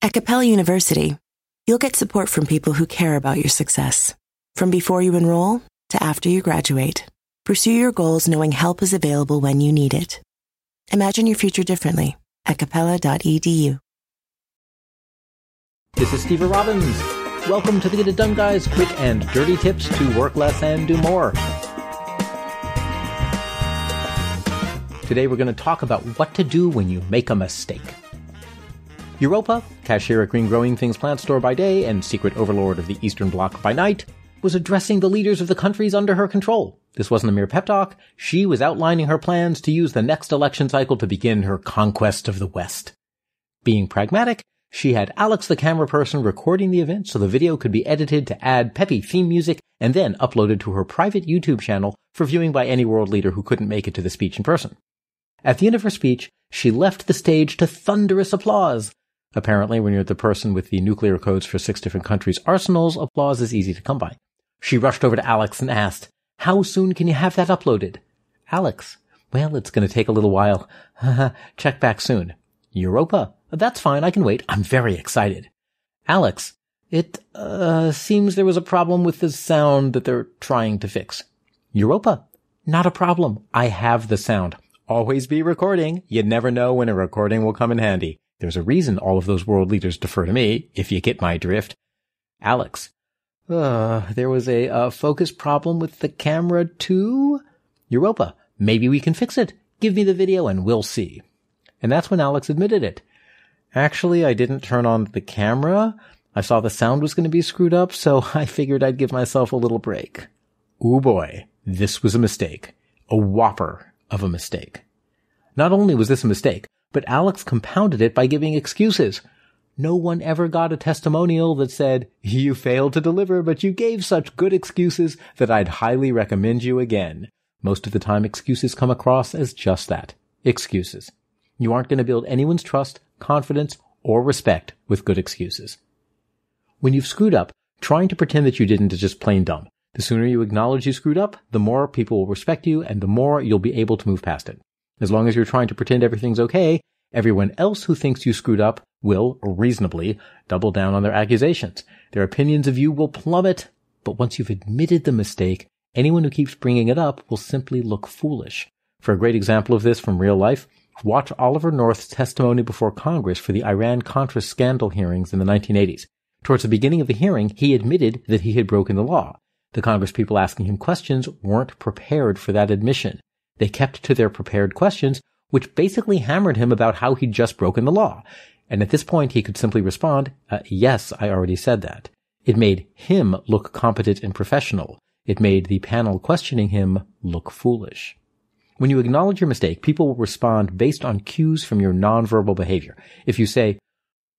At Capella University, you'll get support from people who care about your success. From before you enroll to after you graduate, pursue your goals knowing help is available when you need it. Imagine your future differently at capella.edu. This is Steve Robbins. Welcome to the Get It Done Guys quick and dirty tips to work less and do more. Today we're going to talk about what to do when you make a mistake. Europa, cashier at Green Growing Things plant store by day and secret overlord of the Eastern Bloc by night, was addressing the leaders of the countries under her control. This wasn't a mere pep talk. She was outlining her plans to use the next election cycle to begin her conquest of the West. Being pragmatic, she had Alex the camera person recording the event so the video could be edited to add peppy theme music and then uploaded to her private YouTube channel for viewing by any world leader who couldn't make it to the speech in person. At the end of her speech, she left the stage to thunderous applause, Apparently, when you're the person with the nuclear codes for six different countries' arsenals, applause is easy to come by. She rushed over to Alex and asked, How soon can you have that uploaded? Alex, well, it's going to take a little while. Check back soon. Europa, that's fine. I can wait. I'm very excited. Alex, it, uh, seems there was a problem with the sound that they're trying to fix. Europa, not a problem. I have the sound. Always be recording. You never know when a recording will come in handy. There's a reason all of those world leaders defer to me, if you get my drift. Alex. Uh, there was a uh, focus problem with the camera too? Europa. Maybe we can fix it. Give me the video and we'll see. And that's when Alex admitted it. Actually, I didn't turn on the camera. I saw the sound was going to be screwed up, so I figured I'd give myself a little break. Ooh boy, this was a mistake. A whopper of a mistake. Not only was this a mistake, but Alex compounded it by giving excuses. No one ever got a testimonial that said, you failed to deliver, but you gave such good excuses that I'd highly recommend you again. Most of the time excuses come across as just that. Excuses. You aren't going to build anyone's trust, confidence, or respect with good excuses. When you've screwed up, trying to pretend that you didn't is just plain dumb. The sooner you acknowledge you screwed up, the more people will respect you and the more you'll be able to move past it. As long as you're trying to pretend everything's okay, everyone else who thinks you screwed up will, reasonably, double down on their accusations. Their opinions of you will plummet, but once you've admitted the mistake, anyone who keeps bringing it up will simply look foolish. For a great example of this from real life, watch Oliver North's testimony before Congress for the Iran-Contra scandal hearings in the 1980s. Towards the beginning of the hearing, he admitted that he had broken the law. The Congress people asking him questions weren't prepared for that admission. They kept to their prepared questions, which basically hammered him about how he'd just broken the law. And at this point, he could simply respond, uh, yes, I already said that. It made him look competent and professional. It made the panel questioning him look foolish. When you acknowledge your mistake, people will respond based on cues from your nonverbal behavior. If you say,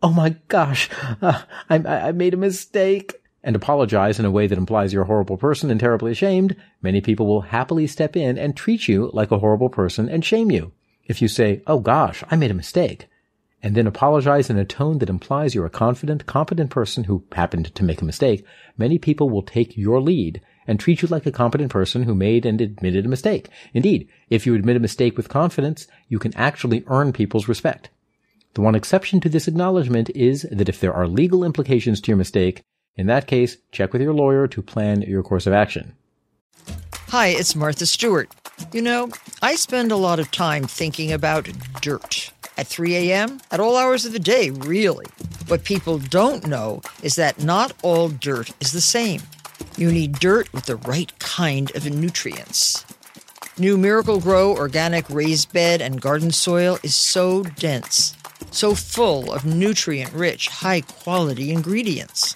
Oh my gosh, uh, I, I made a mistake, and apologize in a way that implies you're a horrible person and terribly ashamed, many people will happily step in and treat you like a horrible person and shame you. If you say, oh gosh, I made a mistake, and then apologize in a tone that implies you're a confident, competent person who happened to make a mistake, many people will take your lead and treat you like a competent person who made and admitted a mistake. Indeed, if you admit a mistake with confidence, you can actually earn people's respect. The one exception to this acknowledgement is that if there are legal implications to your mistake, in that case, check with your lawyer to plan your course of action. Hi, it's Martha Stewart. You know, I spend a lot of time thinking about dirt. At 3 a.m., at all hours of the day, really. What people don't know is that not all dirt is the same. You need dirt with the right kind of nutrients. New Miracle-Gro organic raised bed and garden soil is so dense, so full of nutrient rich, high quality ingredients.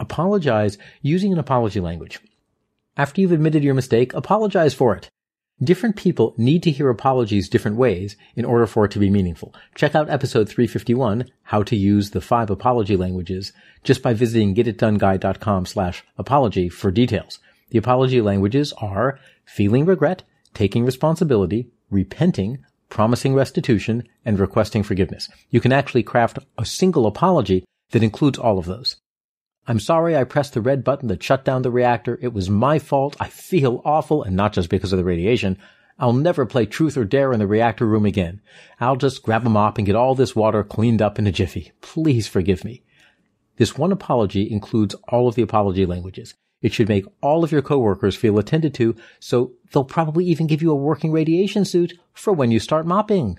Apologize using an apology language. After you've admitted your mistake, apologize for it. Different people need to hear apologies different ways in order for it to be meaningful. Check out episode 351, how to use the five apology languages, just by visiting getitdoneguy.com slash apology for details. The apology languages are feeling regret, taking responsibility, repenting, promising restitution, and requesting forgiveness. You can actually craft a single apology that includes all of those. I'm sorry I pressed the red button that shut down the reactor. It was my fault. I feel awful, and not just because of the radiation. I'll never play truth or dare in the reactor room again. I'll just grab a mop and get all this water cleaned up in a jiffy. Please forgive me. This one apology includes all of the apology languages. It should make all of your coworkers feel attended to, so they'll probably even give you a working radiation suit for when you start mopping.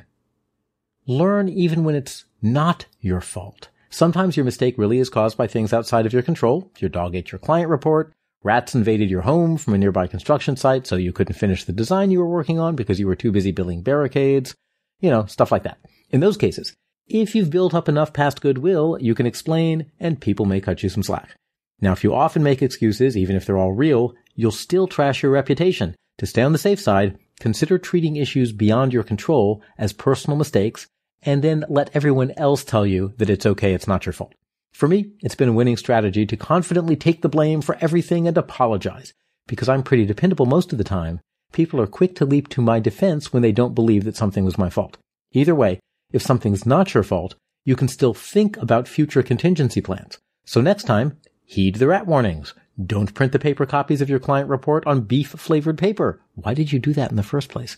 Learn even when it's not your fault. Sometimes your mistake really is caused by things outside of your control. Your dog ate your client report. Rats invaded your home from a nearby construction site, so you couldn't finish the design you were working on because you were too busy building barricades. You know, stuff like that. In those cases, if you've built up enough past goodwill, you can explain and people may cut you some slack. Now, if you often make excuses, even if they're all real, you'll still trash your reputation. To stay on the safe side, consider treating issues beyond your control as personal mistakes and then let everyone else tell you that it's okay, it's not your fault. For me, it's been a winning strategy to confidently take the blame for everything and apologize. Because I'm pretty dependable most of the time, people are quick to leap to my defense when they don't believe that something was my fault. Either way, if something's not your fault, you can still think about future contingency plans. So next time, heed the rat warnings. Don't print the paper copies of your client report on beef flavored paper. Why did you do that in the first place?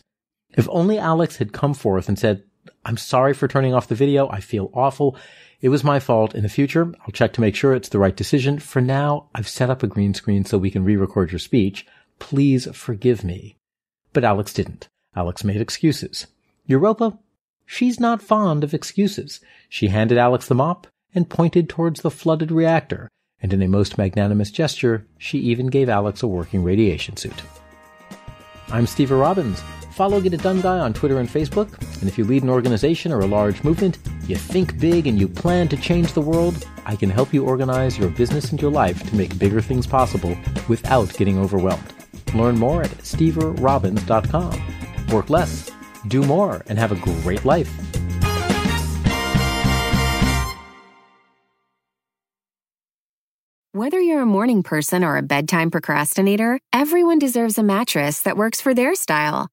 If only Alex had come forth and said, I'm sorry for turning off the video. I feel awful. It was my fault. In the future, I'll check to make sure it's the right decision. For now, I've set up a green screen so we can re-record your speech. Please forgive me. But Alex didn't. Alex made excuses. Europa? She's not fond of excuses. She handed Alex the mop and pointed towards the flooded reactor, and in a most magnanimous gesture, she even gave Alex a working radiation suit. I'm Steve Robbins. Follow Get It Done Guy on Twitter and Facebook. And if you lead an organization or a large movement, you think big and you plan to change the world, I can help you organize your business and your life to make bigger things possible without getting overwhelmed. Learn more at steverobbins.com. Work less, do more, and have a great life. Whether you're a morning person or a bedtime procrastinator, everyone deserves a mattress that works for their style.